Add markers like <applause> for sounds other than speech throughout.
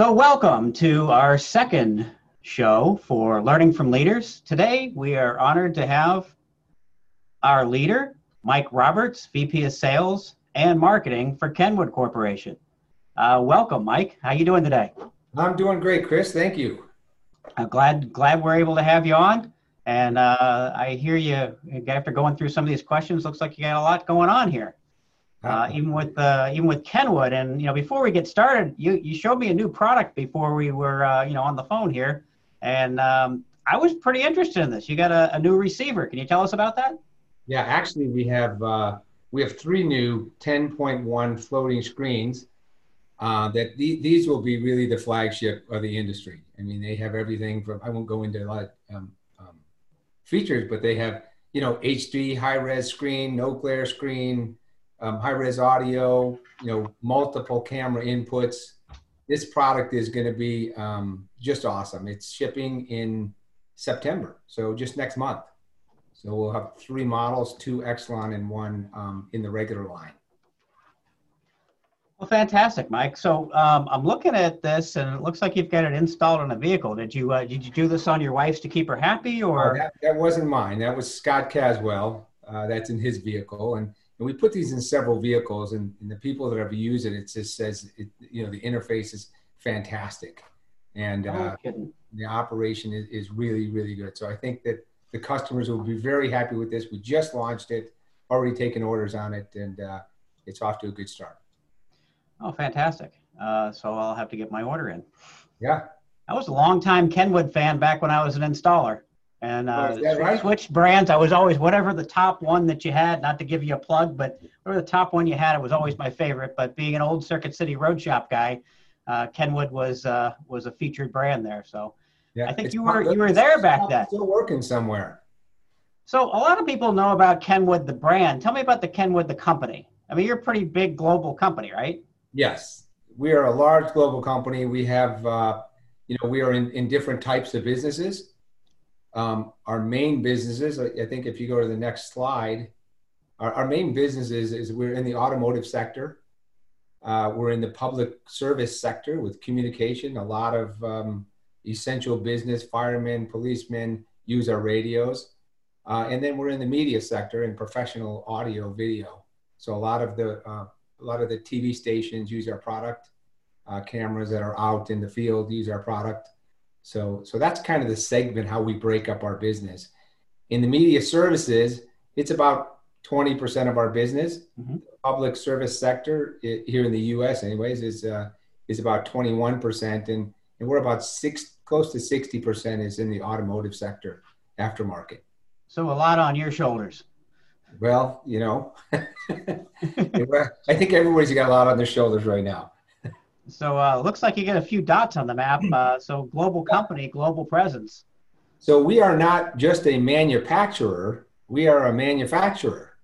So, welcome to our second show for Learning from Leaders. Today, we are honored to have our leader, Mike Roberts, VP of Sales and Marketing for Kenwood Corporation. Uh, welcome, Mike. How you doing today? I'm doing great, Chris. Thank you. I'm glad glad we're able to have you on. And uh, I hear you after going through some of these questions. Looks like you got a lot going on here uh, even with uh, even with Kenwood. And you know, before we get started, you you showed me a new product before we were uh, you know on the phone here, and um, I was pretty interested in this. You got a, a, new receiver. Can you tell us about that? Yeah, actually, we have uh, we have three new 10.1 floating screens. Uh, that th- these will be really the flagship of the industry. I mean, they have everything from I won't go into a lot of um, um, features, but they have you know HD high res screen, no glare screen, um, high res audio, you know, multiple camera inputs. This product is going to be um, just awesome. It's shipping in September, so just next month. So we'll have three models, two Excelon and one um, in the regular line. Well, fantastic, Mike. So um, I'm looking at this, and it looks like you've got it installed in a vehicle. Did you uh, did you do this on your wife's to keep her happy, or uh, that, that, wasn't mine? That was Scott Caswell. Uh, that's in his vehicle, and and we put these in several vehicles and, and the people that have used it it just says it, you know the interface is fantastic. And uh, the operation is, is really really good. So i think that the customers will be very happy with this. We just launched it already taken orders on it and uh, it's off to a good start. Oh fantastic. Uh, so i'll have to get my order in. Yeah. I was a long time kenwood fan back when i was an installer and uh, oh, right? switched brands. I was always whatever the top one that you had. Not to give you a plug, but whatever the top one you had, it was always my favorite. But being an old Circuit City Road Shop guy, uh, Kenwood was uh, was a featured brand there. So yeah, I think you were you were there back then. Still working somewhere. So a lot of people know about Kenwood the brand. Tell me about the Kenwood the company. I mean, you're a pretty big global company, right? Yes, we are a large global company. We have, uh, you know, we are in, in different types of businesses. Um, our main businesses, I think if you go to the next slide, our, our main businesses is we're in the automotive sector. Uh, we're in the public service sector with communication. A lot of um, essential business, firemen, policemen use our radios. Uh, and then we're in the media sector and professional audio video. So a lot of the uh, a lot of the TV stations use our product. Uh, cameras that are out in the field use our product. So, so that's kind of the segment how we break up our business. In the media services, it's about 20% of our business. Mm-hmm. Public service sector it, here in the U.S. anyways is uh, is about 21%, and and we're about six close to 60% is in the automotive sector aftermarket. So a lot on your shoulders. Well, you know, <laughs> I think everybody's got a lot on their shoulders right now. So uh, looks like you get a few dots on the map. Uh, so global company, global presence. So we are not just a manufacturer; we are a manufacturer.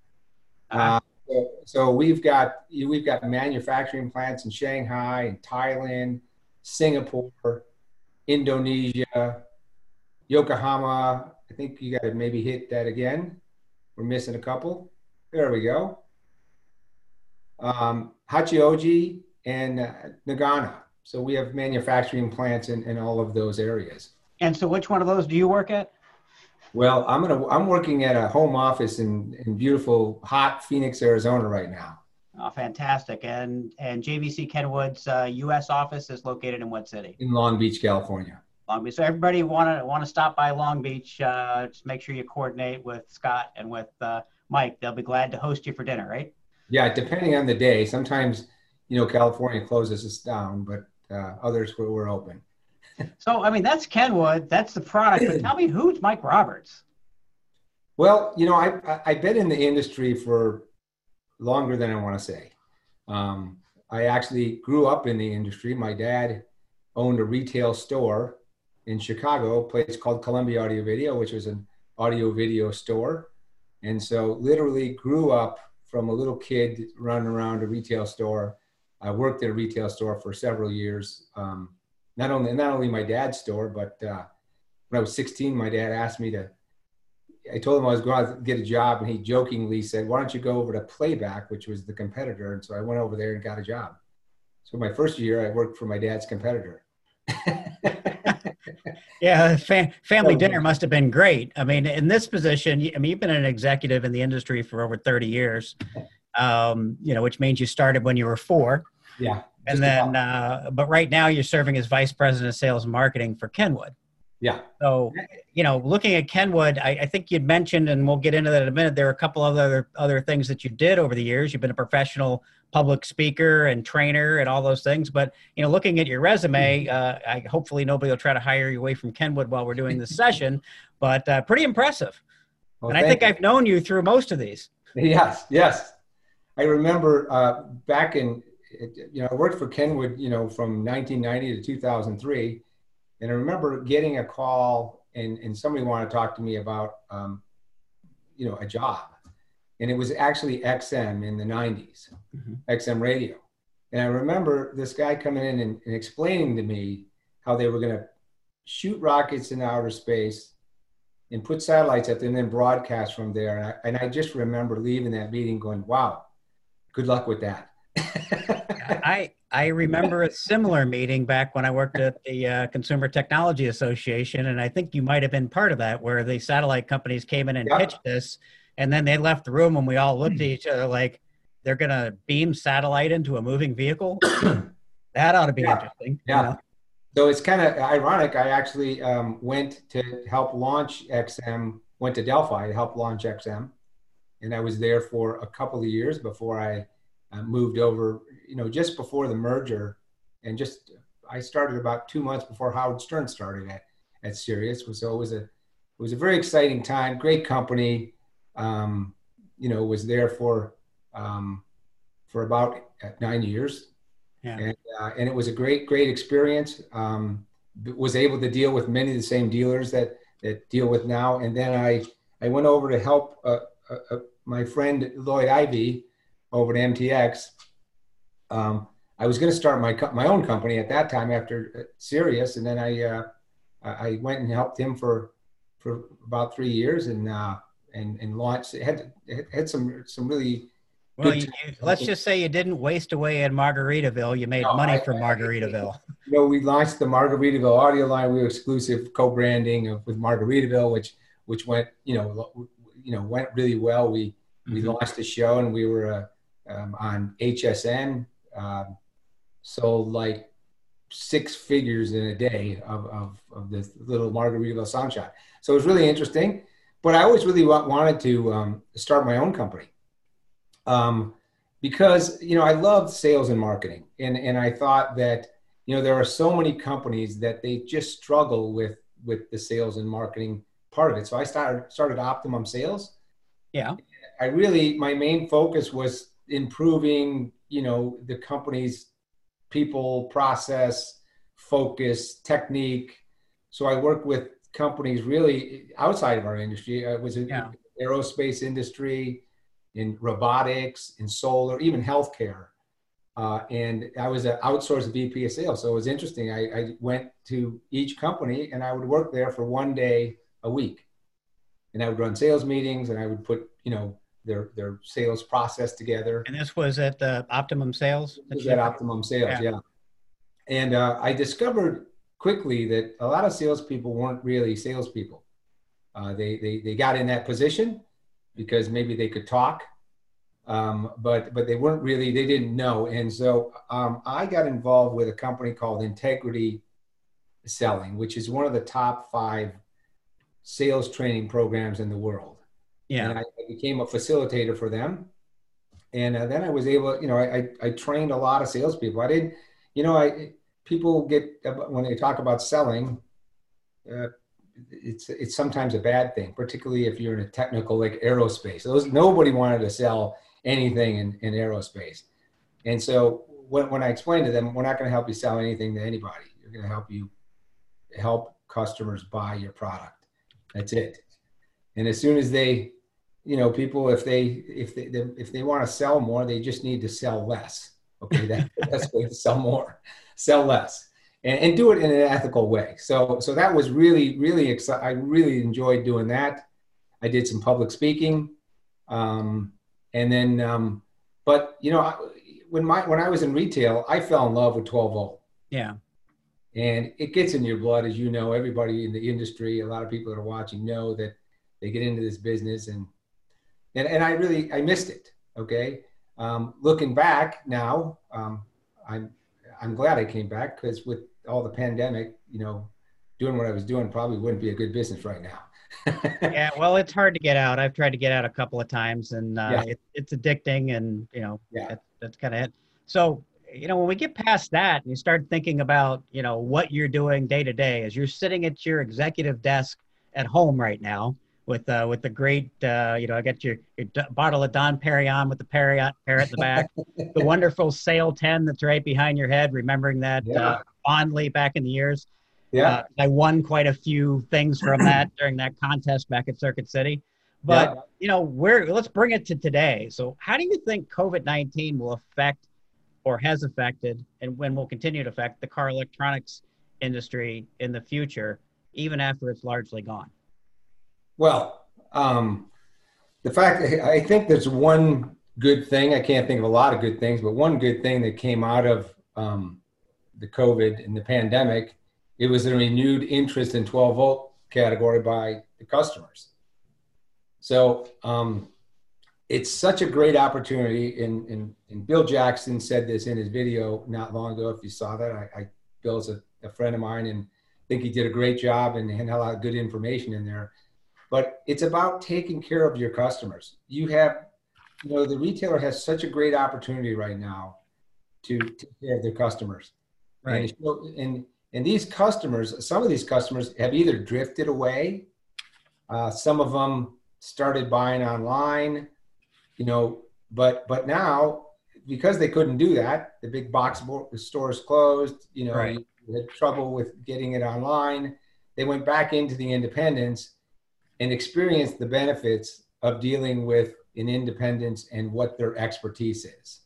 Uh, so, so, we've got we've got manufacturing plants in Shanghai, in Thailand, Singapore, Indonesia, Yokohama. I think you got to maybe hit that again. We're missing a couple. There we go. Um, Hachioji, and uh, Nagano. So we have manufacturing plants in, in all of those areas. And so, which one of those do you work at? Well, I'm gonna I'm working at a home office in in beautiful hot Phoenix, Arizona right now. Oh, fantastic! And and JVC Kenwood's uh, U.S. office is located in what city? In Long Beach, California. Long Beach. So everybody want to want to stop by Long Beach. Uh, just make sure you coordinate with Scott and with uh, Mike. They'll be glad to host you for dinner, right? Yeah, depending on the day. Sometimes you know, California closes us down, but uh, others were, were open. <laughs> so, I mean, that's Kenwood, that's the product. But tell me, who's Mike Roberts? Well, you know, I, I've been in the industry for longer than I want to say. Um, I actually grew up in the industry. My dad owned a retail store in Chicago, a place called Columbia Audio Video, which was an audio video store. And so, literally, grew up from a little kid running around a retail store I worked at a retail store for several years. Um, not only not only my dad's store, but uh, when I was 16, my dad asked me to. I told him I was going to get a job, and he jokingly said, "Why don't you go over to Playback, which was the competitor?" And so I went over there and got a job. So my first year, I worked for my dad's competitor. <laughs> yeah, fa- family dinner must have been great. I mean, in this position, I mean, you've been an executive in the industry for over 30 years, um, you know, which means you started when you were four. Yeah. And then, uh, but right now you're serving as vice president of sales and marketing for Kenwood. Yeah. So, you know, looking at Kenwood, I, I, think you'd mentioned, and we'll get into that in a minute. There are a couple of other other things that you did over the years. You've been a professional public speaker and trainer and all those things. But you know, looking at your resume, mm-hmm. uh, I, hopefully nobody will try to hire you away from Kenwood while we're doing this <laughs> session. But uh, pretty impressive. Well, and I think you. I've known you through most of these. Yes, yes. I remember uh, back in, you know, I worked for Kenwood, you know, from 1990 to 2003 and I remember getting a call and, and somebody wanted to talk to me about, um, you know, a job. And it was actually XM in the 90s, mm-hmm. XM radio. And I remember this guy coming in and, and explaining to me how they were going to shoot rockets in outer space and put satellites up there and then broadcast from there. And I, and I just remember leaving that meeting going, wow, good luck with that. <laughs> I, I remember a similar meeting back when I worked at the uh, Consumer Technology Association, and I think you might have been part of that, where the satellite companies came in and yeah. pitched this, and then they left the room, and we all looked at each other like, "They're going to beam satellite into a moving vehicle." <clears throat> that ought to be yeah. interesting. Yeah. You know? So it's kind of ironic. I actually um, went to help launch XM. Went to Delphi to help launch XM, and I was there for a couple of years before I uh, moved over you know, just before the merger, and just I started about two months before Howard Stern started at at Sirius. So it was a it was a very exciting time. Great company. Um, you know, was there for um, for about nine years, yeah. and uh, and it was a great great experience. Um, was able to deal with many of the same dealers that that deal with now, and then I I went over to help uh, uh, uh my friend Loyd Ivey over at MTX um, I was going to start my my own company at that time after uh, Sirius, and then I uh, I went and helped him for for about three years, and uh, and and launched. It had had some some really. Well, you, let's just say you didn't waste away in Margaritaville. You made no, money I, from Margaritaville. <laughs> You know, we launched the Margaritaville audio line. We were exclusive co-branding with Margaritaville, which which went you know you know went really well. We we mm-hmm. launched a show and we were uh, um, on HSN um, sold like six figures in a day of, of, of this little Margaritaville sunshine. So it was really interesting. But I always really wanted to um, start my own company um, because you know I loved sales and marketing, and and I thought that you know there are so many companies that they just struggle with with the sales and marketing part of it. So I started started Optimum Sales. Yeah. I really my main focus was improving you know the company's people process focus technique so i work with companies really outside of our industry i was in yeah. aerospace industry in robotics in solar even healthcare uh, and i was an outsourced vp of sales so it was interesting I, I went to each company and i would work there for one day a week and i would run sales meetings and i would put you know their their sales process together. And this was at the Optimum Sales. Was at Optimum Sales, yeah. yeah. And uh, I discovered quickly that a lot of salespeople weren't really salespeople. Uh, they, they they got in that position because maybe they could talk, um, but but they weren't really they didn't know. And so um, I got involved with a company called Integrity Selling, which is one of the top five sales training programs in the world yeah. And I, I became a facilitator for them. And uh, then I was able, you know, I, I trained a lot of salespeople. I didn't, you know, I people get when they talk about selling, uh, it's it's sometimes a bad thing, particularly if you're in a technical like aerospace. Those nobody wanted to sell anything in, in aerospace, and so when when I explained to them, we're not going to help you sell anything to anybody. We're going to help you help customers buy your product. That's it. And as soon as they you know, people if they if they if they want to sell more, they just need to sell less. Okay, that's the <laughs> best way to sell more, sell less, and, and do it in an ethical way. So so that was really really exciting. I really enjoyed doing that. I did some public speaking, um, and then um, but you know when my when I was in retail, I fell in love with 12 volt. Yeah. And it gets in your blood, as you know. Everybody in the industry, a lot of people that are watching know that they get into this business, and and and I really I missed it. Okay, um, looking back now, um, I'm I'm glad I came back because with all the pandemic, you know, doing what I was doing probably wouldn't be a good business right now. <laughs> yeah, well, it's hard to get out. I've tried to get out a couple of times, and uh, yeah. it, it's addicting, and you know, yeah. that, that's kind of it. So, you know, when we get past that, and you start thinking about, you know, what you're doing day to day, as you're sitting at your executive desk at home right now with uh, with the great, uh, you know, I got your, your bottle of Dom Perignon with the parrot parrot at the back, the <laughs> wonderful Sail 10 that's right behind your head, remembering that yeah. uh, fondly back in the years. Yeah. Uh, I won quite a few things from that <clears throat> during that contest back at Circuit City. But, yeah. you know, we're, let's bring it to today. So, how do you think COVID 19 will affect or has affected and when will continue to affect the car electronics industry in the future, even after it's largely gone? Well, um, the fact I think there's one good thing. I can't think of a lot of good things, but one good thing that came out of um, the COVID and the pandemic it was a renewed interest in 12 volt category by the customers. So um, it's such a great opportunity. And, and, and, Bill Jackson said this in his video not long ago. If you saw that, I, I Bill's a, a, friend of mine and I think he did a great job and, and had a lot of good information in there. But it's about taking care of your customers. You have, you know, the retailer has such a great opportunity right now to take care of their customers. Right. And, and and these customers, some of these customers have either drifted away, uh, some of them started buying online, you know, but but now because they couldn't do that, the big box stores closed. You know, right. had trouble with getting it online. They went back into the independents and experienced the benefits of dealing with an independence and what their expertise is.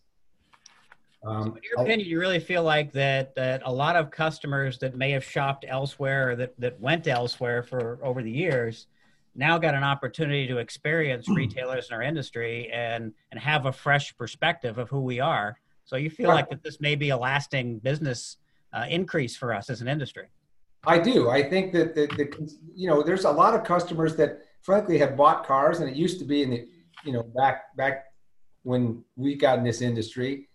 Um, so in your opinion, you really feel like that that a lot of customers that may have shopped elsewhere or that, that went elsewhere for over the years now got an opportunity to experience retailers in our industry and and have a fresh perspective of who we are. So you feel like that this may be a lasting business uh, increase for us as an industry. I do. I think that the, the you know there's a lot of customers that frankly have bought cars, and it used to be in the you know back back when we got in this industry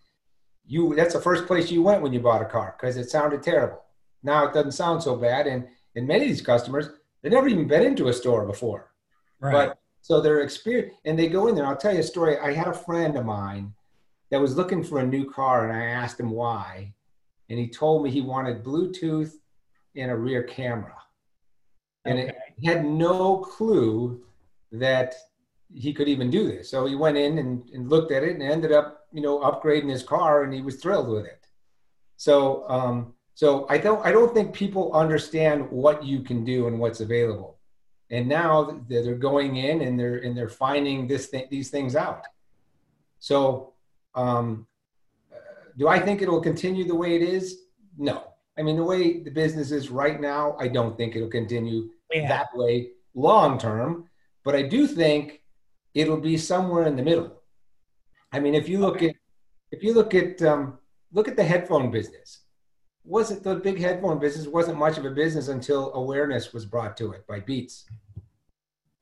you that's the first place you went when you bought a car because it sounded terrible. Now it doesn't sound so bad, and and many of these customers they never even been into a store before, right. but so they're experience and they go in there. I'll tell you a story. I had a friend of mine that was looking for a new car, and I asked him why, and he told me he wanted Bluetooth and a rear camera, and okay. it, he had no clue that he could even do this. So he went in and, and looked at it and ended up, you know, upgrading his car and he was thrilled with it. So, um, so I don't, I don't think people understand what you can do and what's available. And now they're going in and they're, and they're finding this thing, these things out. So, um, do I think it'll continue the way it is? No. I mean, the way the business is right now, I don't think it'll continue yeah. that way long term. But I do think it'll be somewhere in the middle. I mean, if you look okay. at if you look at um, look at the headphone business, wasn't the big headphone business wasn't much of a business until awareness was brought to it by Beats.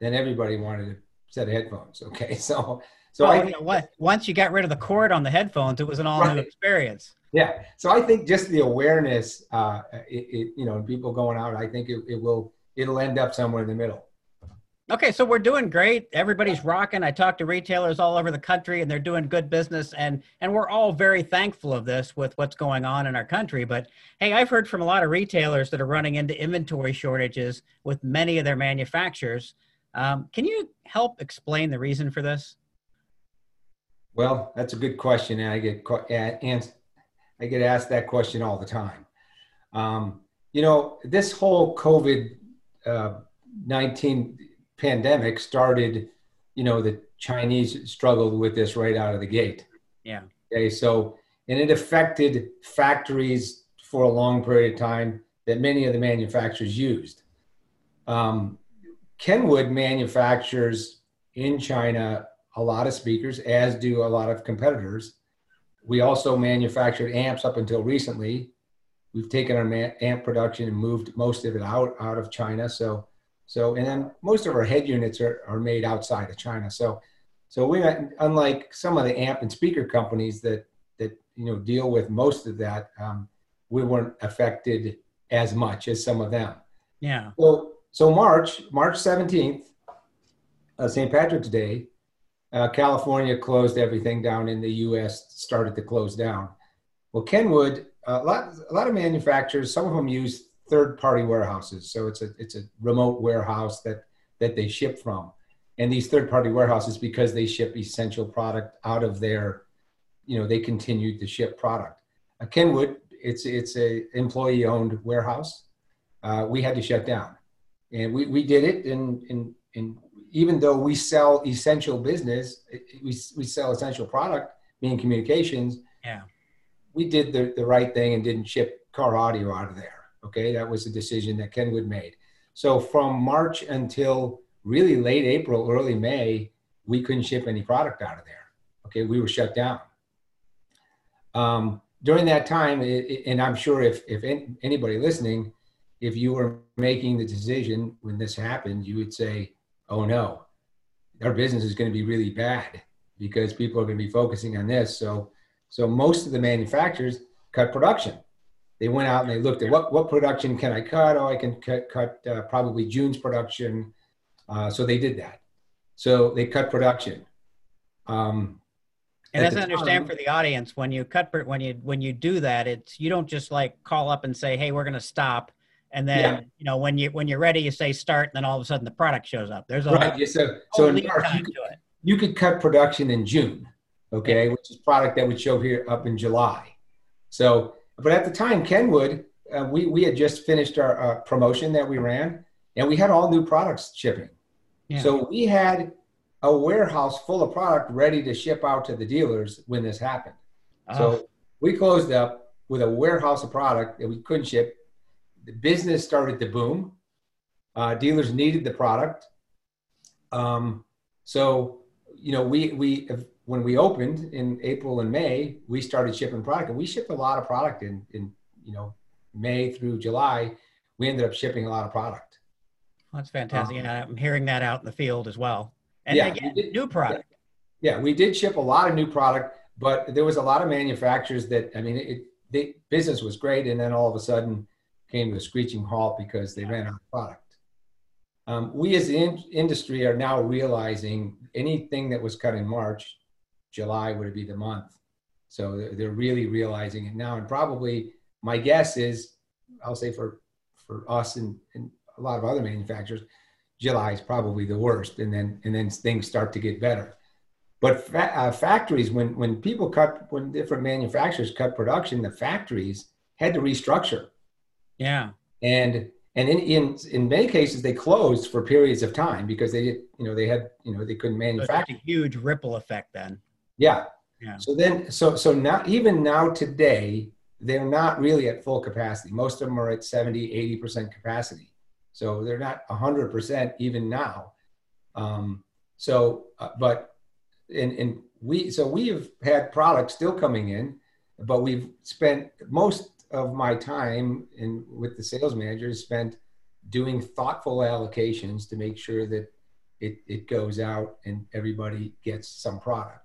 Then everybody wanted a set of headphones. Okay, <laughs> so so well, I think, what, once you got rid of the cord on the headphones, it was an all right. new experience. Yeah, so I think just the awareness, uh, it, it, you know, people going out, I think it, it will it'll end up somewhere in the middle. Okay, so we're doing great. Everybody's rocking. I talk to retailers all over the country and they're doing good business and and we're all very thankful of this with what's going on in our country. But hey, I've heard from a lot of retailers that are running into inventory shortages with many of their manufacturers. Um, can you help explain the reason for this? Well, that's a good question, and I get and I get asked that question all the time. Um, you know, this whole COVID uh, nineteen pandemic started, you know, the Chinese struggled with this right out of the gate. Yeah. Okay. So, and it affected factories for a long period of time that many of the manufacturers used. Um, Kenwood manufactures in China a lot of speakers, as do a lot of competitors. we also manufactured amps up until recently. We've taken our amp production and moved most of it out out of China. So, so and then most of our head units are, are made outside of China. So, so we unlike some of the amp and speaker companies that that you know deal with most of that, um, we weren't affected as much as some of them. Yeah. So so March March seventeenth, uh, St. Patrick's Day, uh, California closed everything down, in the U.S. started to close down. Well, Kenwood, a lot a lot of manufacturers, some of them use third-party warehouses, so it's a it's a remote warehouse that that they ship from, and these third-party warehouses because they ship essential product out of their, you know, they continued to ship product. Uh, Kenwood, it's it's a employee-owned warehouse. Uh, we had to shut down. And we, we did it and, and, and even though we sell essential business we, we sell essential product being communications yeah. we did the, the right thing and didn't ship car audio out of there okay that was the decision that kenwood made so from march until really late april early may we couldn't ship any product out of there okay we were shut down um, during that time it, and i'm sure if, if anybody listening if you were making the decision when this happened, you would say, oh no, our business is going to be really bad because people are going to be focusing on this. So, so most of the manufacturers cut production. They went out and they looked at what, what production can I cut? Oh, I can cut, cut uh, probably June's production. Uh, so they did that. So they cut production. Um, and as I understand for the audience, when you cut, when you when you do that, it's you don't just like call up and say, "Hey, we're going to stop." and then yeah. you know when you when you're ready you say start and then all of a sudden the product shows up there's a right yeah, so so in March, you, could, you could cut production in june okay yeah. which is product that would show here up in july so but at the time kenwood uh, we we had just finished our uh, promotion that we ran and we had all new products shipping yeah. so we had a warehouse full of product ready to ship out to the dealers when this happened so ah. we closed up with a warehouse of product that we couldn't ship the business started to boom. Uh, dealers needed the product. Um, so, you know, we, we, when we opened in April and May, we started shipping product and we shipped a lot of product in, in, you know, May through July. We ended up shipping a lot of product. That's fantastic. Um, I'm hearing that out in the field as well. And yeah, again, did, new product. Yeah, yeah, we did ship a lot of new product, but there was a lot of manufacturers that, I mean, it, the business was great. And then all of a sudden, came to a screeching halt because they ran out of product. Um, we as the in- industry are now realizing anything that was cut in March, July would be the month. So they're, really realizing it now. And probably my guess is, I'll say for, for us and, and a lot of other manufacturers, July is probably the worst. And then, and then things start to get better. But fa- uh, factories, when, when people cut, when different manufacturers cut production, the factories had to restructure yeah. And and in, in in many cases they closed for periods of time because they did you know they had you know they couldn't manufacture. So a huge ripple effect then. Yeah. Yeah. So then so so now even now today they're not really at full capacity. Most of them are at 70, 80% capacity. So they're not 100% even now. Um, so, uh, but, and, and we, so we have had products still coming in, but we've spent most of my time in with the sales managers spent doing thoughtful allocations to make sure that it, it goes out and everybody gets some product.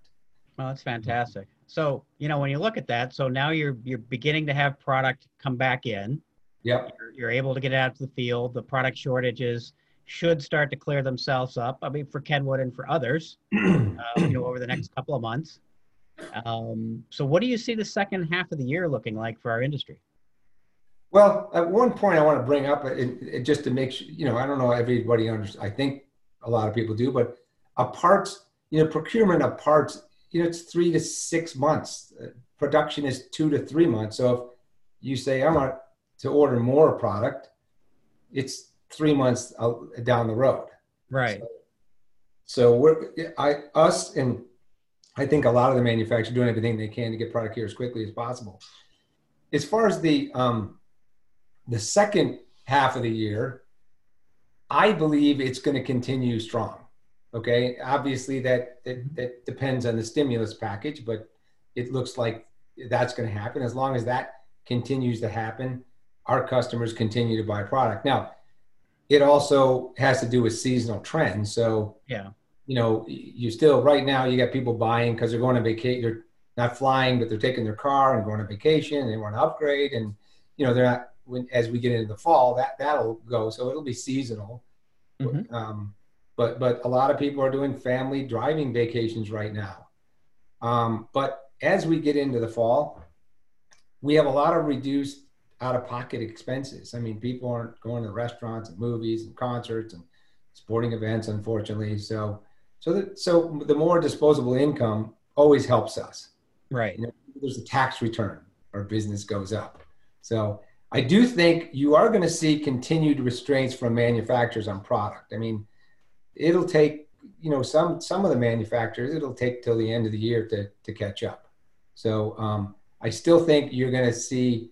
Well, that's fantastic. So, you know, when you look at that, so now you're you're beginning to have product come back in. Yep. You're, you're able to get out to the field. The product shortages should start to clear themselves up. I mean, for Kenwood and for others, <clears throat> uh, you know, over the next couple of months. Um, so, what do you see the second half of the year looking like for our industry? Well, at one point, I want to bring up it, it, just to make sure, you know, I don't know everybody understands. I think a lot of people do, but a parts, you know, procurement of parts, you know, it's three to six months. Uh, production is two to three months. So if you say I want to order more product, it's three months down the road. Right. So, so we're I us and I think a lot of the manufacturers doing everything they can to get product here as quickly as possible. As far as the um, the second half of the year, I believe it's going to continue strong. Okay, obviously that, that that depends on the stimulus package, but it looks like that's going to happen. As long as that continues to happen, our customers continue to buy product. Now, it also has to do with seasonal trends. So, yeah, you know, you still right now you got people buying because they're going to vacation. They're not flying, but they're taking their car and going on vacation. And they want to upgrade, and you know, they're not. When as we get into the fall, that that'll go. So it'll be seasonal. Mm-hmm. Um, but but a lot of people are doing family driving vacations right now. Um, but as we get into the fall, we have a lot of reduced out of pocket expenses. I mean, people aren't going to restaurants and movies and concerts and sporting events, unfortunately. So, so that so the more disposable income always helps us. Right. You know, there's a tax return, our business goes up. So I do think you are going to see continued restraints from manufacturers on product. I mean, it'll take you know some some of the manufacturers it'll take till the end of the year to to catch up. So um, I still think you're going to see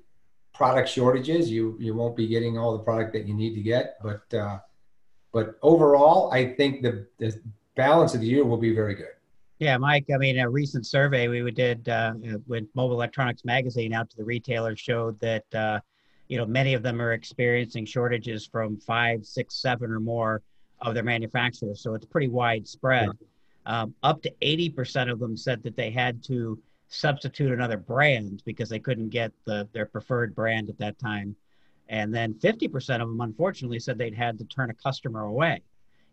product shortages. You you won't be getting all the product that you need to get, but uh, but overall, I think the the balance of the year will be very good. Yeah, Mike. I mean, a recent survey we did uh, with Mobile Electronics Magazine out to the retailers showed that uh, you know many of them are experiencing shortages from five, six, seven, or more of their manufacturers. So it's pretty widespread. Yeah. Um, up to eighty percent of them said that they had to substitute another brand because they couldn't get the their preferred brand at that time. And then 50% of them, unfortunately, said they'd had to turn a customer away.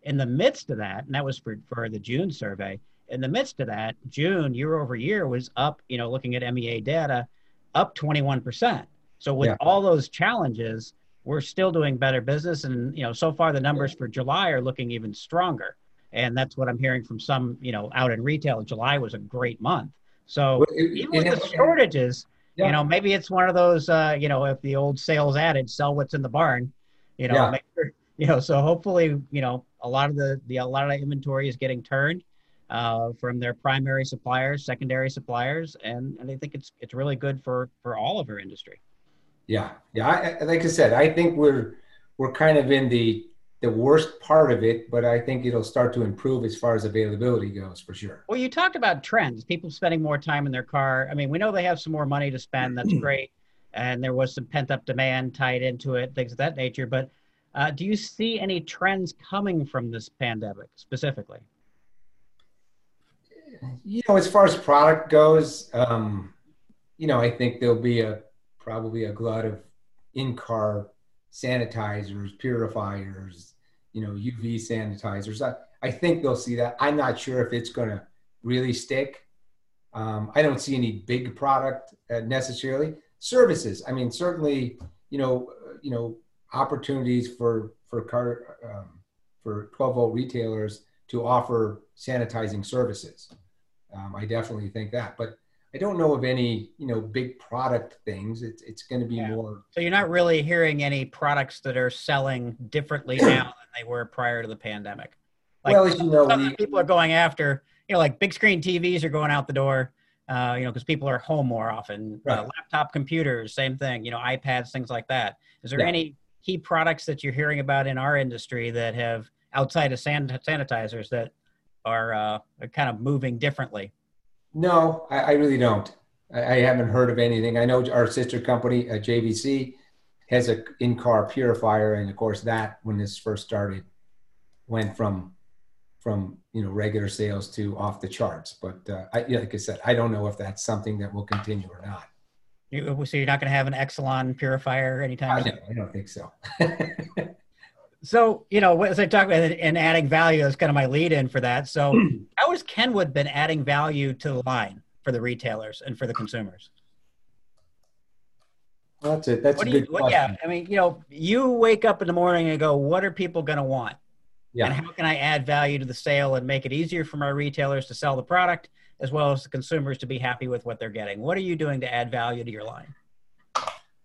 In the midst of that, and that was for, for the June survey, in the midst of that, June year over year was up, you know, looking at MEA data, up 21%. So with yeah. all those challenges, we're still doing better business. And, you know, so far the numbers for July are looking even stronger. And that's what I'm hearing from some, you know, out in retail. July was a great month. So well, it, even with the shortages, yeah. you know, maybe it's one of those, uh, you know, if the old sales adage, sell what's in the barn, you know, yeah. sure, you know, so hopefully, you know, a lot of the, the, a lot of the inventory is getting turned uh, from their primary suppliers, secondary suppliers. And, and I think it's, it's really good for, for all of our industry. Yeah. Yeah. I, like I said, I think we're, we're kind of in the the worst part of it, but I think it'll start to improve as far as availability goes for sure. Well, you talked about trends, people spending more time in their car. I mean, we know they have some more money to spend. That's <clears throat> great. And there was some pent up demand tied into it, things of that nature. But uh, do you see any trends coming from this pandemic specifically? You know, as far as product goes, um, you know, I think there'll be a probably a glut of in car sanitizers, purifiers, you know, UV sanitizers. I, I think they'll see that. I'm not sure if it's going to really stick. Um, I don't see any big product uh, necessarily. Services. I mean, certainly, you know, uh, you know, opportunities for for car um, for 12 volt retailers to offer sanitizing services. Um, I definitely think that, but I don't know of any, you know, big product things. It's it's going to be yeah. more. So you're not really hearing any products that are selling differently <clears throat> now than they were prior to the pandemic. Like well, as you know, we, people are going after, you know, like big screen TVs are going out the door. Uh, you know, because people are home more often. Uh, right. Uh, laptop computers, same thing. You know, iPads, things like that. Is there yeah. any key products that you're hearing about in our industry that have outside of san- sanitizers that are, uh, are kind of moving differently? No, I, I really don't. I, I, haven't heard of anything. I know our sister company, uh, JVC, has a in-car purifier, and of course, that when this first started, went from from you know regular sales to off the charts. But uh, I, like I said, I don't know if that's something that will continue or not. You, so you're not going to have an Excelon purifier anytime? I, I don't think so. <laughs> So, you know, as I talk about it and adding value, that's kind of my lead in for that. So, <clears throat> how has Kenwood been adding value to the line for the retailers and for the consumers? Well, that's it. That's what a good you, what, Yeah, I mean, you know, you wake up in the morning and go, "What are people going to want?" Yeah. And how can I add value to the sale and make it easier for my retailers to sell the product as well as the consumers to be happy with what they're getting? What are you doing to add value to your line?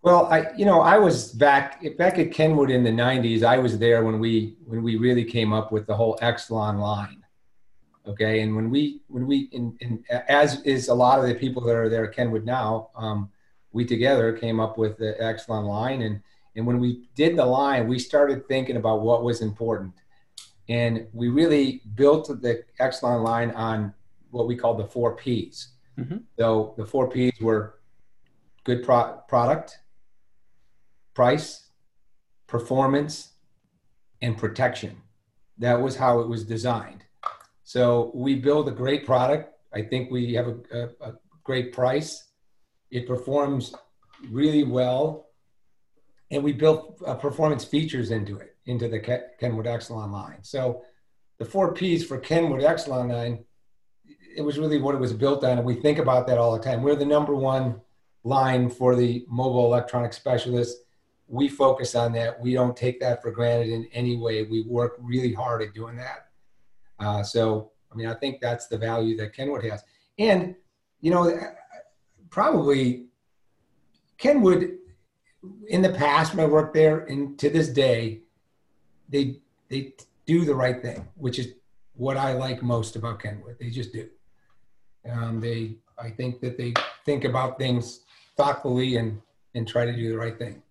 Well, I you know I was back back at Kenwood in the '90s. I was there when we when we really came up with the whole Excelon line. Okay, and when we when we in, in as is a lot of the people that are there at Kenwood now, um, we together came up with the Excelon line, and and when we did the line, we started thinking about what was important, and we really built the Excelon line on what we call the four Ps. Mm-hmm. So the four Ps were good pro- product, price, performance, and protection. That was how it was designed. So we build a great product. I think we have a, a, a great price. It performs really well. And we built uh, performance features into it, into the Kenwood Excelon line. So the four P's for Kenwood Excelon line, it was really what it was built on. And we think about that all the time. We're the number one line for the mobile electronic specialist. We focus on that. We don't take that for granted in any way. We work really hard at doing that. Uh, so, I mean, I think that's the value that Kenwood has. And, you know, probably Kenwood in the past when I worked there and to this day, they they do the right thing, which is what I like most about Kenwood. They just do. Um, they I think that they think about things thoughtfully and and try to do the right thing.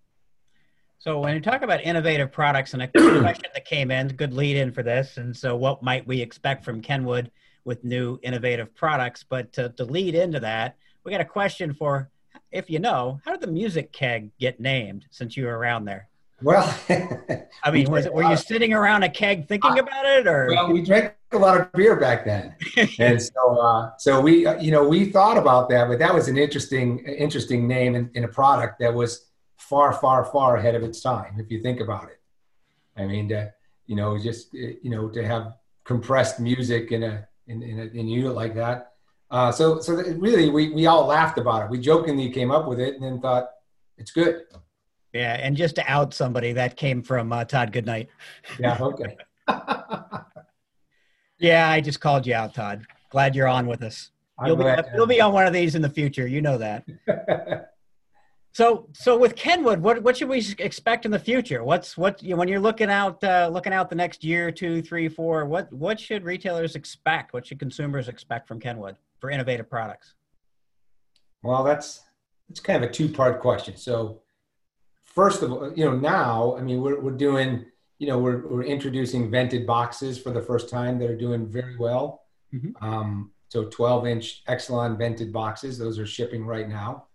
So when you talk about innovative products, and a <clears throat> question that came in, good lead in for this, and so what might we expect from Kenwood with new innovative products? But to, to lead into that, we got a question for, if you know, how did the music keg get named since you were around there? Well, <laughs> I mean, was it, were you sitting around a keg thinking about it, or? Well, we drank a lot of beer back then, <laughs> and so uh, so we uh, you know we thought about that, but that was an interesting interesting name in, in, a product that was far far far ahead of its time. If you think about it, I mean, to, you know, just you know to have compressed music in a in, in a, in a unit like that. Uh, so so really, we we all laughed about it. We jokingly came up with it, and then thought it's good. Yeah, and just to out somebody, that came from uh, Todd Goodnight. Yeah, okay. <laughs> <laughs> yeah, I just called you out, Todd. Glad you're on with us. You'll be, you'll be on one of these in the future. You know that. <laughs> so, so with Kenwood, what what should we expect in the future? What's what you when you're looking out uh, looking out the next year, two, three, four? What what should retailers expect? What should consumers expect from Kenwood for innovative products? Well, that's it's kind of a two part question. So first of all, you know, now, I mean, we're, we're doing, you know, we're, we're introducing vented boxes for the first time that are doing very well. Mm-hmm. Um, so 12 inch Excelon vented boxes, those are shipping right now.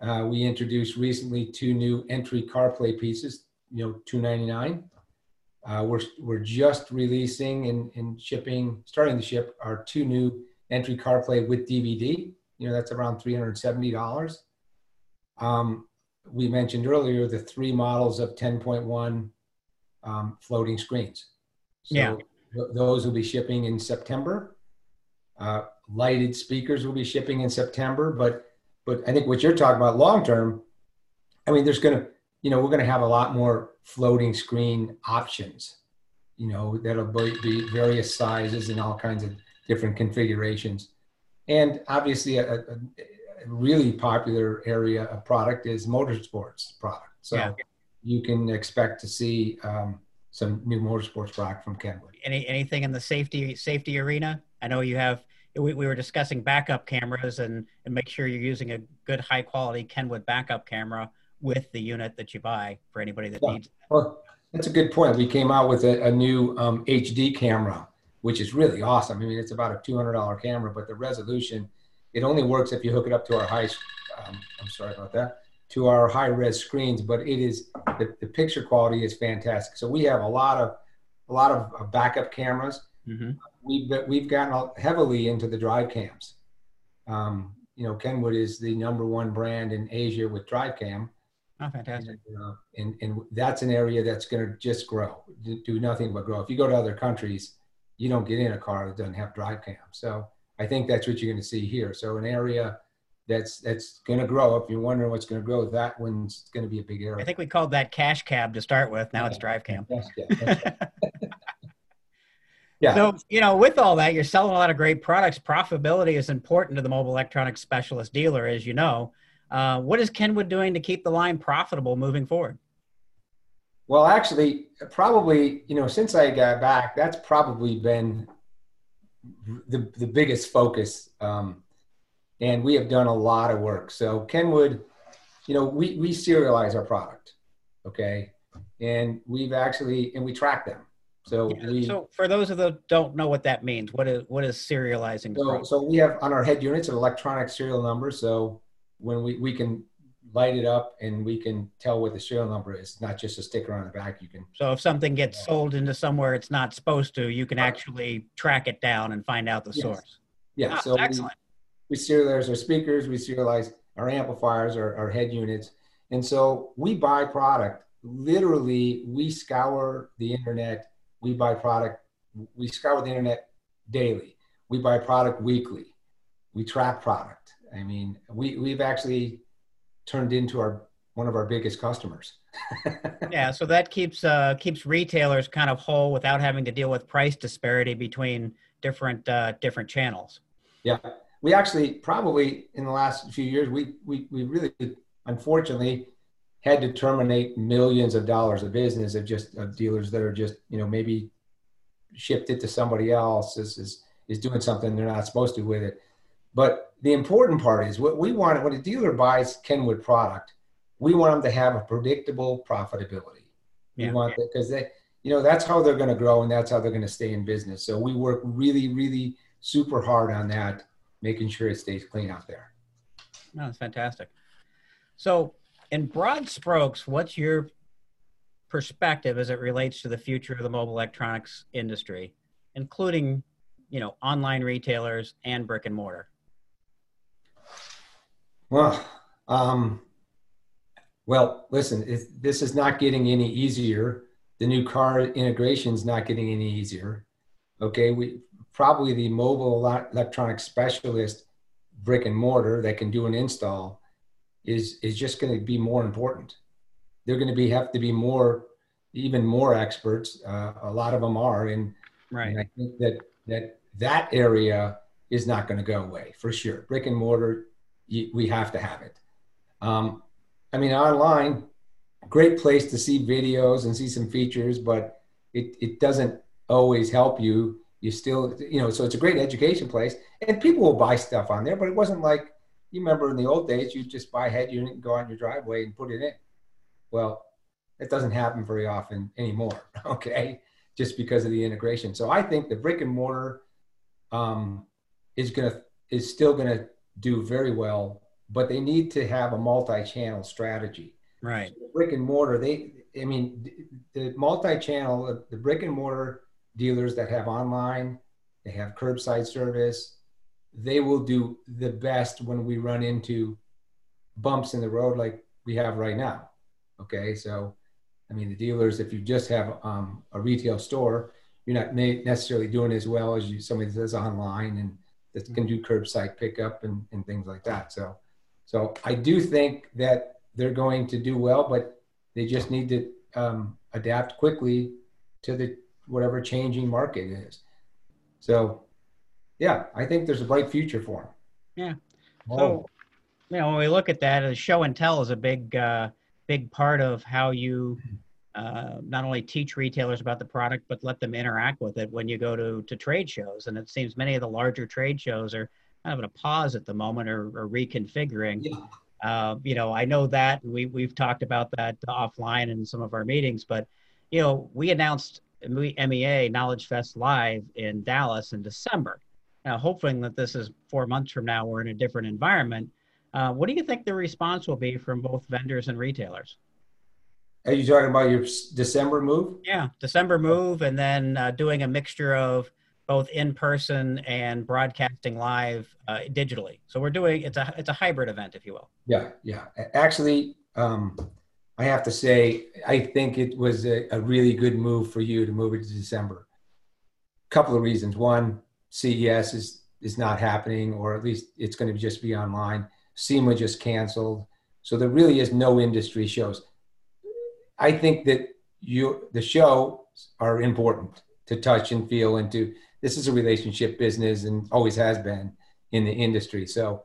Uh, we introduced recently two new entry CarPlay pieces, you know, 299. Uh, we're, we're just releasing and, and shipping, starting to ship our two new entry CarPlay with DVD. You know, that's around $370. Um, we mentioned earlier the three models of 10.1 um, floating screens. So yeah. th- those will be shipping in September. Uh, lighted speakers will be shipping in September, but but I think what you're talking about long term, I mean, there's going to you know we're going to have a lot more floating screen options. You know that'll be various sizes and all kinds of different configurations, and obviously a, a, really popular area of product is motorsports product. So yeah. you can expect to see um, some new motorsports product from Kenwood. Any anything in the safety safety arena? I know you have. We, we were discussing backup cameras and and make sure you're using a good high quality Kenwood backup camera with the unit that you buy for anybody that yeah. needs. It. Well, that's a good point. We came out with a, a new um, HD camera, which is really awesome. I mean, it's about a two hundred dollar camera, but the resolution it only works if you hook it up to our high, um, I'm sorry about that, to our high res screens, but it is, the, the picture quality is fantastic. So we have a lot of, a lot of uh, backup cameras. Mm-hmm. We've, we've gotten heavily into the drive cams. Um, you know, Kenwood is the number one brand in Asia with drive cam. Oh, fantastic. And, uh, and, and, that's an area that's going to just grow, do nothing but grow. If you go to other countries, you don't get in a car that doesn't have drive cam. So I think that's what you're going to see here. So an area that's that's going to grow. If you're wondering what's going to grow, that one's going to be a big area. I think we called that cash cab to start with. Now yeah. it's drive cam. yeah. <laughs> So you know, with all that, you're selling a lot of great products. Profitability is important to the mobile electronics specialist dealer, as you know. Uh, what is Kenwood doing to keep the line profitable moving forward? Well, actually, probably you know, since I got back, that's probably been the, the biggest focus. Um, and we have done a lot of work. So Kenwood, you know, we, we serialize our product. Okay. And we've actually, and we track them. So yeah, we, so for those of the don't know what that means, what is, what is serializing? So, so we have on our head units an electronic serial number. So when we, we can light it up and we can tell what the serial number is, not just a sticker on the back. You can. So if something gets sold into somewhere it's not supposed to, you can actually track it down and find out the Yes. source. Yeah. Ah, so we- excellent. we serialize our speakers, we serialize our amplifiers, our, our head units. And so we buy product. Literally, we scour the internet. We buy product. We scour the internet daily. We buy product weekly. We track product. I mean, we, we've actually turned into our one of our biggest customers. <laughs> Yeah, so that keeps uh, keeps retailers kind of whole without having to deal with price disparity between different uh, different channels. Yeah, we actually probably in the last few years we we we really unfortunately had to terminate millions of dollars of business of just of dealers that are just you know maybe shipped it to somebody else is is is doing something they're not supposed to with it. But the important part is what we want when a dealer buys Kenwood product, we want them to have a predictable profitability. We Yeah. want that because they you know that's how they're going to grow and that's how they're going to stay in business. So we work really really super hard on that making sure it stays clean out there. No, that's fantastic. So, in broad strokes, what's your perspective as it relates to the future of the mobile electronics industry, including, you know, online retailers and brick and mortar? Well, um, well, listen, this is not getting any easier. The new car integration is not getting any easier. Okay, we probably the mobile ele- electronic specialist, brick and mortar that can do an install, is is just going to be more important. They're going to be have to be more, even more experts. Uh, a lot of them are, and Right. and I think that that that area is not going to go away for sure. Brick and mortar, y- we have to have it. Um, I mean, online, great place to see videos and see some features, but it, it doesn't always help you. You still, you know, so it's a great education place, and people will buy stuff on there. But it wasn't like you remember in the old days, you just buy a head unit and go out in your driveway and put it in. Well, it doesn't happen very often anymore. <laughs> Okay just because of the integration. So I think the brick and mortar um, is gonna is still gonna do very well, but they need to have a multi-channel strategy. Right. Brick and mortar, they I mean the multi-channel, the brick and mortar dealers that have online, they have curbside service, they will do the best when we run into bumps in the road like we have right now. Okay, so I mean, the dealers, if you just have um, a retail store, you're not necessarily doing as well as you somebody that's online and that can do curbside pickup and, and things like that. So, so I do think that they're going to do well, but they just need to um, adapt quickly to the whatever changing market is. So, yeah, I think there's a bright future for them. Yeah. Oh, So, you know, when we look at that, uh, show and tell is a big, uh, big part of how you uh, not only teach retailers about the product, but let them interact with it when you go to to trade shows. And it seems many of the larger trade shows are kind of at a pause at the moment or, or reconfiguring. yeah. Uh, you know, I know that we we've talked about that offline in some of our meetings, but you know, we announced MEA Knowledge Fest live in Dallas in December. Now, hoping that this is four months from now, we're in a different environment. Uh, what do you think the response will be from both vendors and retailers? Are you talking about your December move? Yeah, December move, and then uh, doing a mixture of both in person and broadcasting live uh, digitally. So we're doing it's a it's a hybrid event, if you will. Yeah, yeah. Actually, um, I have to say, I think it was a, a really good move for you to move it to December. Couple of reasons. One, CES is is not happening, or at least it's going to just be online. SEMA just canceled, so there really is no industry shows. I think that you the shows are important to touch and feel and to. This is a relationship business and always has been in the industry. So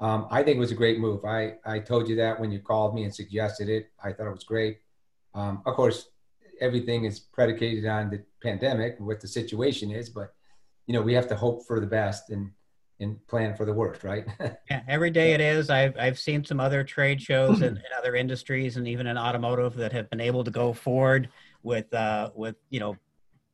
um, I think it was a great move. I, I told you that when you called me and suggested it. I thought it was great. Um, of course, everything is predicated on the pandemic, what the situation is, but you know we have to hope for the best and and plan for the worst, right? <laughs> Yeah, every day it is. I've I've seen some other trade shows in, in other industries and even in automotive that have been able to go forward with uh, with you know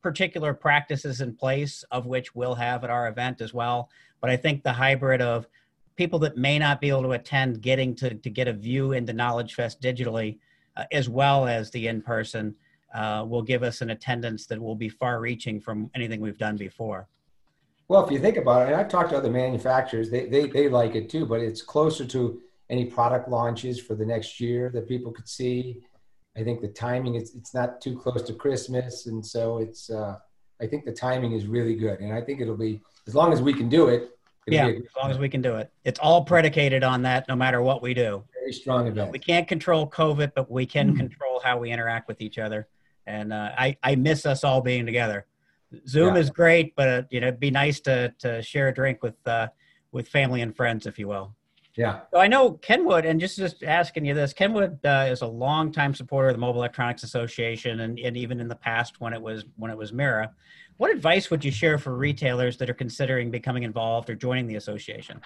particular practices in place of which we'll have at our event as well. But I think the hybrid of people that may not be able to attend getting to, to get a view into Knowledge Fest digitally, uh, as well as the in person, uh, will give us an attendance that will be far reaching from anything we've done before. Well, if you think about it, and I've talked to other manufacturers, they, they, they like it too, but it's closer to any product launches for the next year that people could see. I think the timing is it's not too close to Christmas, and so it's uh, I think the timing is really good, and I think it'll be as long as we can do it. Yeah, as long as we can do it. It's all predicated on that, no matter what we do. Very strong event. We can't control COVID, but we can mm. control how we interact with each other. And uh, I I miss us all being together. Zoom yeah. is great, but uh, you know, it'd be nice to to share a drink with uh, with family and friends, if you will. Yeah. So I know Kenwood, and just just asking you this, Kenwood uh, is a longtime supporter of the Mobile Electronics Association, and, and even in the past when it was when it was MERA. What advice would you share for retailers that are considering becoming involved or joining the association?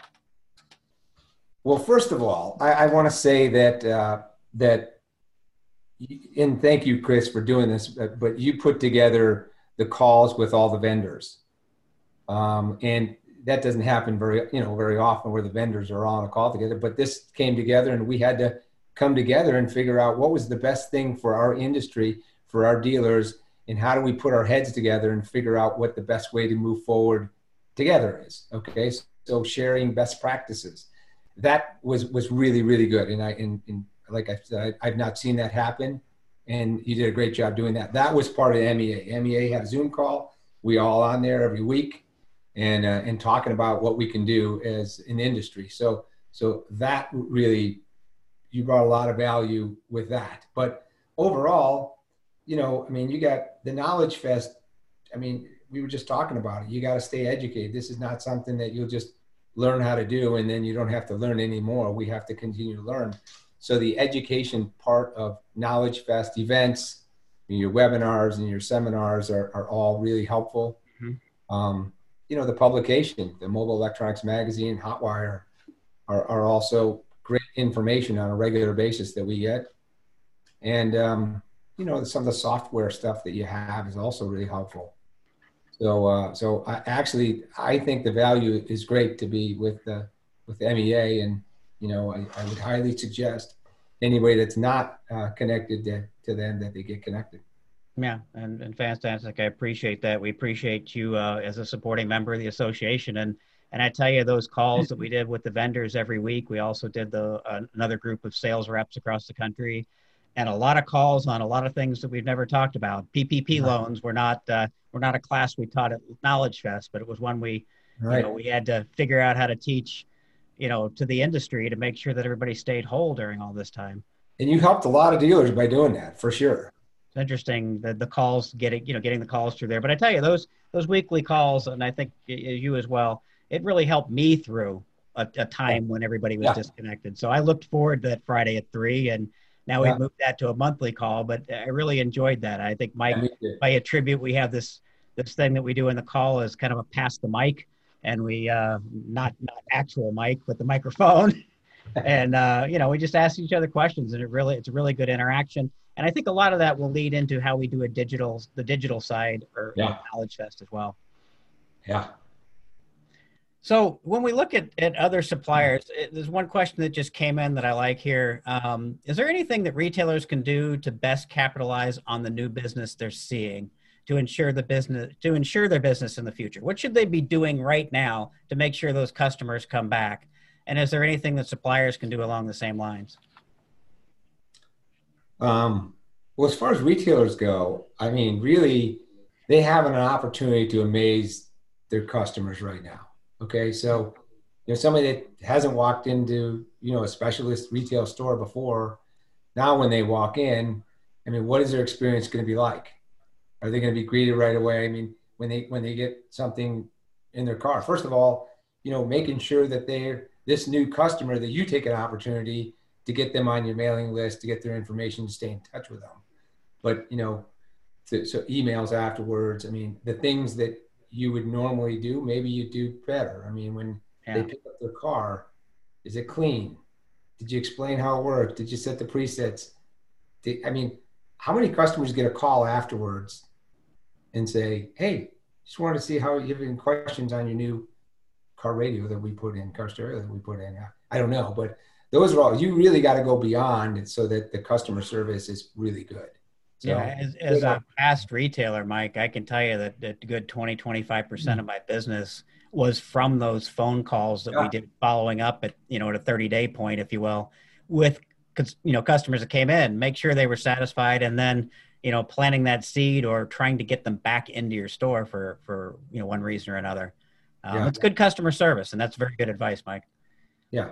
Well, first of all, I, I want to say that uh, that, and thank you, Chris, for doing this. But you put together the calls with all the vendors, um, and that doesn't happen very you know very often where the vendors are on a call together but this came together and we had to come together and figure out what was the best thing for our industry for our dealers and how do we put our heads together and figure out what the best way to move forward together is okay? So sharing best practices. That was was really really good. And i and, and like i said I, i've not seen that happen and you did a great job doing that that was part of mea mea had a zoom call we all on there every week and uh, and talking about what we can do as an industry. So so that really you brought a lot of value with that. But overall, you know, I mean, you got the Knowledge Fest. I mean, we were just talking about it. You got to stay educated. This is not something that you'll just learn how to do and then you don't have to learn anymore. We have to continue to learn. So the education part of Knowledge Fest events, your webinars and your seminars are, are all really helpful. Mm-hmm. Um, you know the publication, the Mobile Electronics Magazine, Hotwire, are, are also great information on a regular basis that we get. And um, you know some of the software stuff that you have is also really helpful. So uh, so I actually I think the value is great to be with the with MEA, and you know I, I would highly suggest anybody that's not uh, connected to, to them that they get connected. Yeah, and, and fantastic. I appreciate that. We appreciate you uh, as a supporting member of the association. And and I tell you, those calls that we did with the vendors every week, we also did the uh, another group of sales reps across the country, and a lot of calls on a lot of things that we've never talked about. PPP loans were not uh, were not a class we taught at Knowledge Fest, but it was one we right. you know we had to figure out how to teach, you know, to the industry to make sure that everybody stayed whole during all this time. And you helped a lot of dealers by doing that, for sure it's interesting that the calls getting you know getting the calls through there. But I tell you those those weekly calls, and I think you as well, it really helped me through a, a time when everybody was yeah. disconnected. So I looked forward to that Friday at three, and now yeah. we moved that to a monthly call. But I really enjoyed that. I think my yeah, my attribute we have this this thing that we do in the call is kind of a pass the mic, and we uh, not not actual mic, but the microphone. <laughs> and uh, you know we just ask each other questions and it really it's a really good interaction and I think a lot of that will lead into how we do a digital, the digital side or yeah. Knowledge Fest as well. Yeah. So when we look at, at other suppliers, it, there's one question that just came in that I like here. Um, is there anything that retailers can do to best capitalize on the new business they're seeing to ensure the business to ensure their business in the future? What should they be doing right now to make sure those customers come back? And is there anything that suppliers can do along the same lines? Um, well, as far as retailers go, I mean, really, they have an opportunity to amaze their customers right now. Okay, so you know somebody that hasn't walked into you know a specialist retail store before, now when they walk in, I mean, what is their experience going to be like? Are they going to be greeted right away? I mean, when they when they get something in their car, first of all, you know, making sure that they're this new customer that you take an opportunity to get them on your mailing list, to get their information, to stay in touch with them. But you know, so, so emails afterwards. I mean, the things that you would normally do, maybe you do better. I mean, when yeah. they pick up their car, is it clean? Did you explain how it worked? Did you set the presets? Did, I mean, how many customers get a call afterwards and say, "Hey, just wanted to see how you have any questions on your new car radio that we put in, car stereo that we put in. I don't know, but those are all you really got to go beyond so that the customer service is really good. So, yeah, as, as a past retailer, Mike, I can tell you that, that good 20, 25% mm-hmm. of my business was from those phone calls that yeah. we did following up at, you know, at a 30 day point, if you will, with, you know, customers that came in, make sure they were satisfied and then, you know, planting that seed or trying to get them back into your store for, for, you know, one reason or another. Um, yeah. It's good customer service and that's very good advice, Mike. Yeah.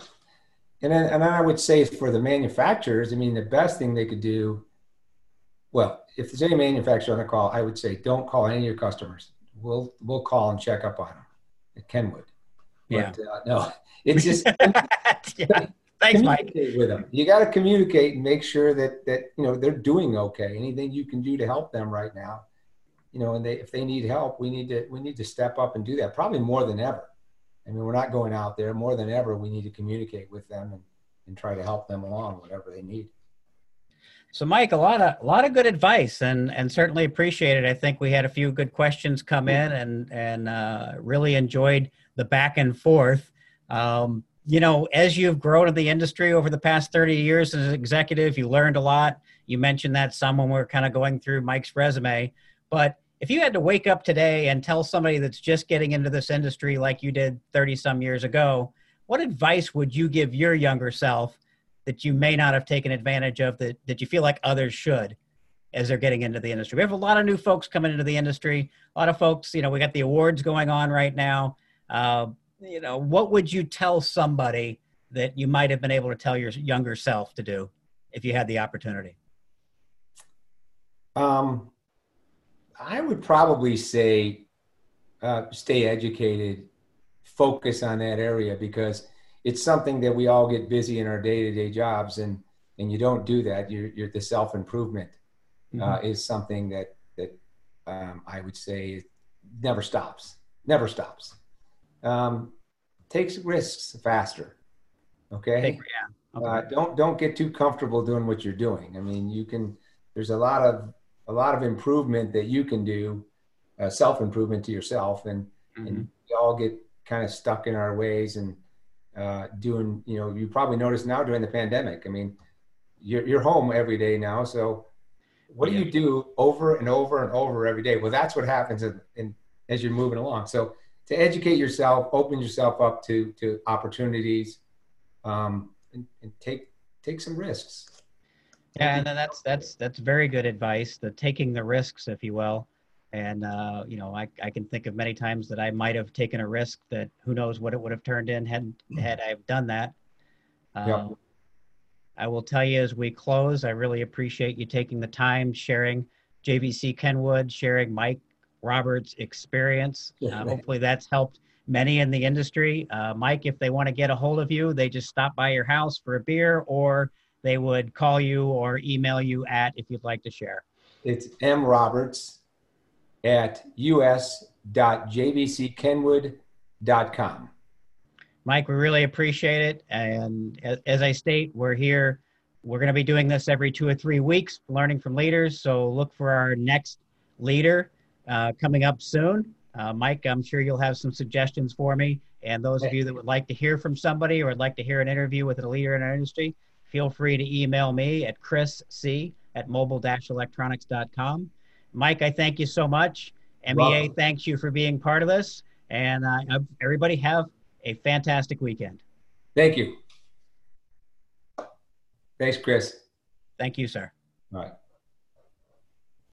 And then, and then I would say for the manufacturers, I mean, the best thing they could do well, if there's any manufacturer on the call, I would say don't call any of your customers. We'll we'll call and check up on them at Kenwood. Yeah. Uh, no, <laughs> it's just <laughs> yeah. Thanks, Mike. With them, you got to communicate and make sure that that you know they're doing okay. Anything you can do to help them right now, you know, and they if they need help, we need to we need to step up and do that. Probably more than ever. I mean, we're not going out there more than ever. We need to communicate with them and and try to help them along whatever they need. So, Mike, a lot of a lot of good advice, and and certainly appreciate it. I think we had a few good questions come in, and and uh, really enjoyed the back and forth. Um, you know, as you've grown in the industry over the past thirty years as an executive, you learned a lot. You mentioned that some when we we're kind of going through Mike's resume, but if you had to wake up today and tell somebody that's just getting into this industry like you did 30 some years ago, what advice would you give your younger self that you may not have taken advantage of that, that you feel like others should as they're getting into the industry. We have a lot of new folks coming into the industry. A lot of folks, you know, we got the awards going on right now. Uh, you know, what would you tell somebody that you might have been able to tell your younger self to do if you had the opportunity? Um, I would probably say uh, stay educated, focus on that area because it's something that we all get busy in our day-to-day jobs and and you don't do that you're, you're the self-improvement uh, mm-hmm. uh, is something that that um, i would say never stops never stops um, takes risks faster okay, Take, yeah. okay. Uh, don't don't get too comfortable doing what you're doing i mean you can there's a lot of a lot of improvement that you can do uh, self-improvement to yourself and mm-hmm. and we all get kind of stuck in our ways and uh, doing, you know, you probably noticed now during the pandemic. I mean, you're, you're home every day now. So what yeah. do you do over and over and over every day? Well, that's what happens in, in, as you're moving along. So to educate yourself, open yourself up to, to opportunities, um, and, and take, take some risks. Yeah, and that's that's that's very good advice. The taking the risks, if you will, and, uh, you know, I, I can think of many times that I might have taken a risk that who knows what it would have turned in had, had I done that. Uh, I will tell you as we close, I really appreciate you taking the time, sharing JVC Kenwood, sharing Mike Roberts' experience. Uh, hopefully that's helped many in the industry. Uh, Mike, if they want to get a hold of you, they just stop by your house for a beer or they would call you or email you at if you'd like to share. It's M Roberts at us.jvckenwood.com. Mike, we really appreciate it. And as I state, we're here. We're going to be doing this every two or three weeks, learning from leaders. So look for our next leader uh, coming up soon. Uh, Mike, I'm sure you'll have some suggestions for me. And those of you that would like to hear from somebody or would like to hear an interview with a leader in our industry, feel free to email me at chris c at mobile-electronics.com. Mike, I thank you so much. MEA thanks you for being part of this. And uh, everybody have a fantastic weekend. Thank you. Thanks, Chris. Thank you, sir. All right.